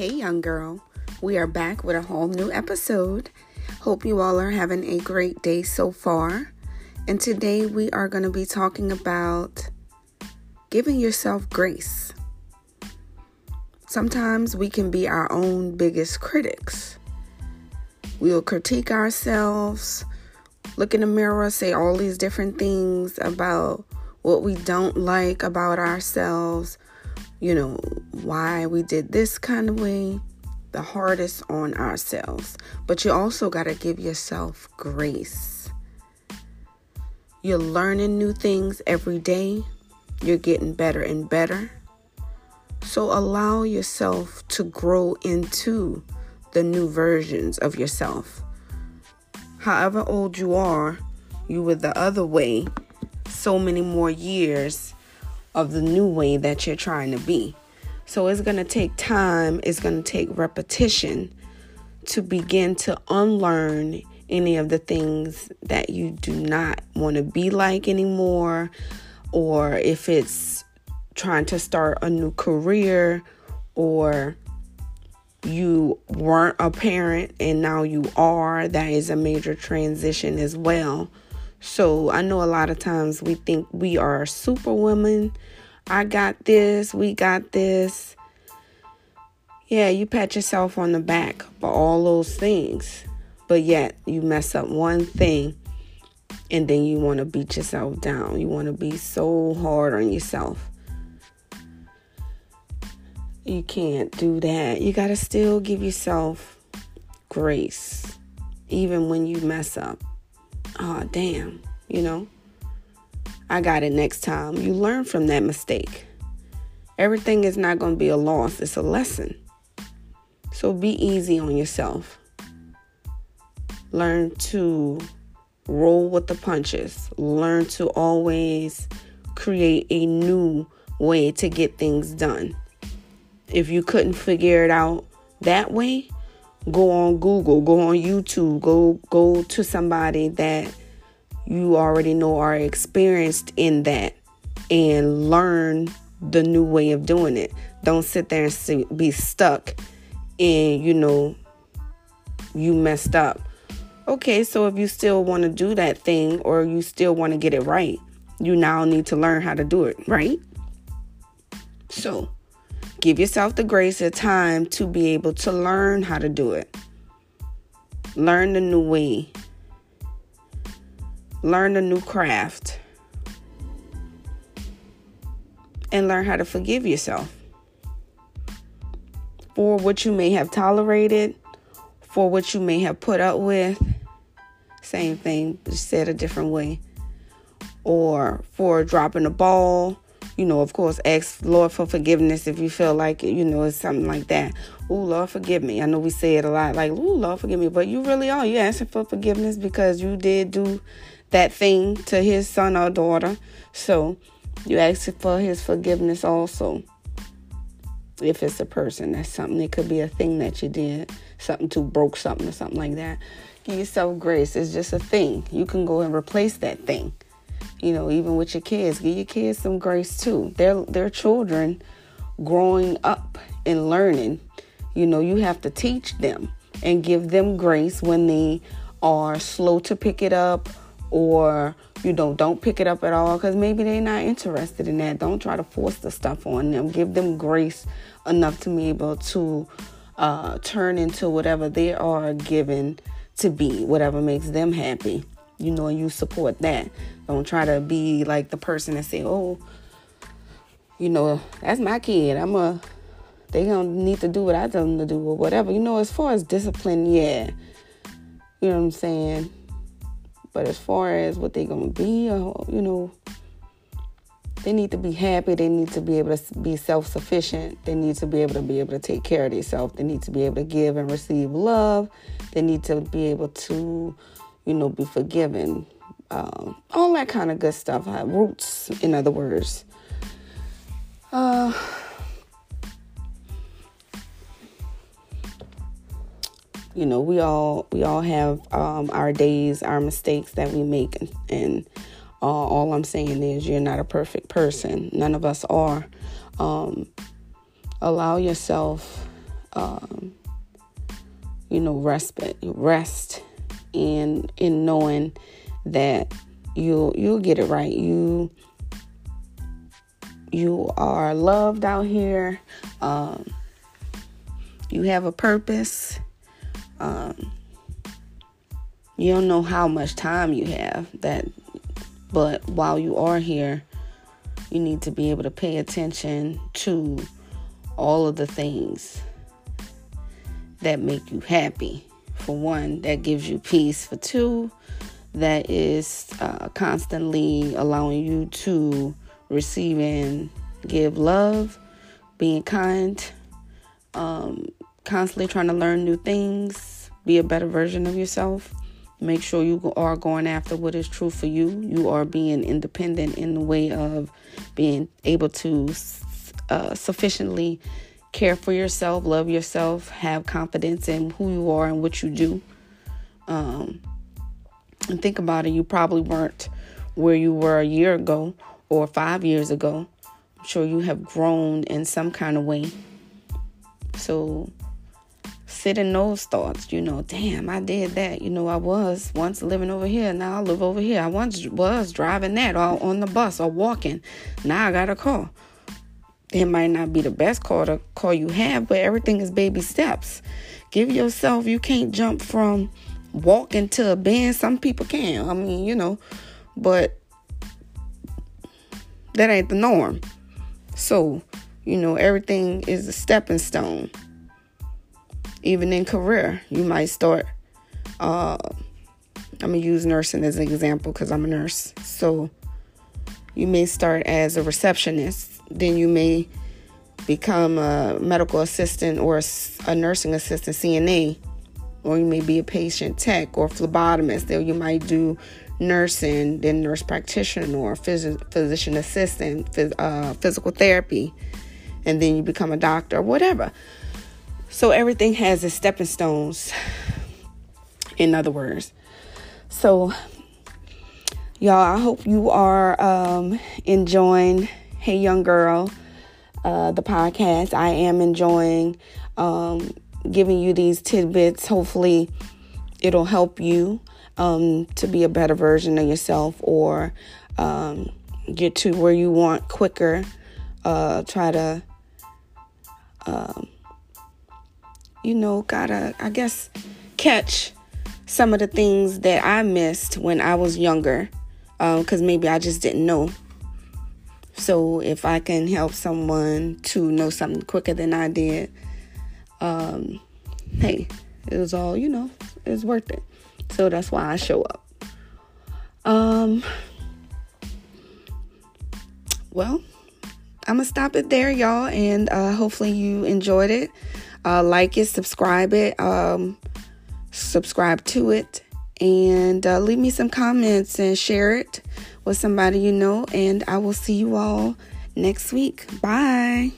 Hey, young girl. We are back with a whole new episode. Hope you all are having a great day so far. And today we are going to be talking about giving yourself grace. Sometimes we can be our own biggest critics. We'll critique ourselves, look in the mirror, say all these different things about what we don't like about ourselves, you know, why we did this kind of way, the hardest on ourselves. But you also got to give yourself grace. You're learning new things every day, you're getting better and better. So allow yourself to grow into the new versions of yourself. However old you are, you were the other way so many more years of the new way that you're trying to be. So it's going to take time, it's going to take repetition to begin to unlearn any of the things that you do not want to be like anymore, or if it's trying to start a new career, or you weren't a parent and now you are, that is a major transition as well. So I know a lot of times we think we are superwoman. I got this, we got this. Yeah, you pat yourself on the back for all those things, but yet you mess up one thing and then you want to beat yourself down. You want to be so hard on yourself. You can't do that. You got to still give yourself grace, even when you mess up oh, damn, you know, I got it next time. You learn from that mistake. Everything is not going to be a loss, it's a lesson. So be easy on yourself. Learn to roll with the punches. Learn to always create a new way to get things done. If you couldn't figure it out that way, go on Google, go on YouTube, go go to somebody that you already know are experienced in that and learn the new way of doing it. Don't sit there and be stuck and you know you messed up. Okay, so if you still want to do that thing or you still want to get it right, you now need to learn how to do it, right? So, Give yourself the grace of time to be able to learn how to do it. Learn the new way. Learn the new craft. And learn how to forgive yourself for what you may have tolerated, for what you may have put up with. Same thing, said a different way. Or for dropping the ball you know, of course, ask Lord for forgiveness if you feel like you know, it's something like that. Oh, Lord, forgive me. I know we say it a lot, like, oh, Lord, forgive me. But you really are. You're asking for forgiveness because you did do that thing to his son or daughter. So you ask for his forgiveness also. If it's a person, that's something. It could be a thing that you did, something to broke something or something like that. Give yourself grace. It's just a thing. You can go and replace that thing you know, even with your kids, give your kids some grace too. They're they're children growing up and learning. You know, you have to teach them and give them grace when they are slow to pick it up or you know don't pick it up at all because maybe they're not interested in that don't try to force the stuff on them give them grace enough to be able to uh, turn into whatever they are given to be whatever makes them happy you know, you support that. Don't try to be like the person that say, "Oh, you know, that's my kid. I'm a they don't need to do what I tell them to do or whatever." You know, as far as discipline, yeah, you know what I'm saying. But as far as what they gonna be, or you know, they need to be happy. They need to be able to be self sufficient. They need to be able to be able to take care of themselves. They need to be able to give and receive love. They need to be able to you know, be forgiven, uh, all that kind of good stuff. Have roots, in other words. Uh, you know, we all we all have um, our days, our mistakes that we make, and, and uh, all I'm saying is you're not a perfect person. None of us are. Um, allow yourself um, you know, respite, rest, and in knowing that you'll you'll get it right. You you are loved out here. Um, you have a purpose. Um, you don't know how much time you have that, but while you are here, you need to be able to pay attention to all of the things that make you happy. For one, that gives you peace. For two, that is uh, constantly allowing you to receive and give love, being kind, um, constantly trying to learn new things, be a better version of yourself. Make sure you are going after what is true for you. You are being independent in the way of being able to uh, sufficiently care for yourself, love yourself, have confidence in who you are and what you do. Um, and think about it, you probably weren't where you were a year ago or five years ago. I'm sure you have grown in some kind of way. So sit in those thoughts, you know, damn, I did that. You know, I was once living over here, now I live over here. I once was driving that or on the bus or walking. Now I got a car it might not be the best call to call you have, but everything is baby steps. Give yourself, you can't jump from walking to a band. Some people can. I mean, you know, but that ain't the norm. So, you know, everything is a stepping stone. Even in career, you might start. Uh, I'm gonna use nursing as an example because I'm a nurse. So, you may start as a receptionist then you may become a medical assistant or a nursing assistant, CNA, or you may be a patient tech or phlebotomist. Then you might do nursing, then nurse practitioner or phys- physician assistant, phys- uh, physical therapy, and then you become a doctor, or whatever. So everything has its stepping stones, in other words. So, y'all, I hope you are um, enjoying Hey Young Girl, uh, the podcast. I am enjoying um, giving you these tidbits. Hopefully, it'll help you um, to be a better version of yourself or um, get to where you want quicker. Uh, try to, um, you know, gotta, I guess, catch some of the things that I missed when I was younger because um, maybe I just didn't know. So if I can help someone to know something quicker than I did, um, hey, it was all, you know, it's worth it. So that's why I show up. Um, well, I'm gonna stop it there, y'all, and uh, hopefully you enjoyed it. Uh, like it, subscribe it, um, subscribe to it, and uh, leave me some comments and share it with somebody you know. And I will see you all next week. Bye.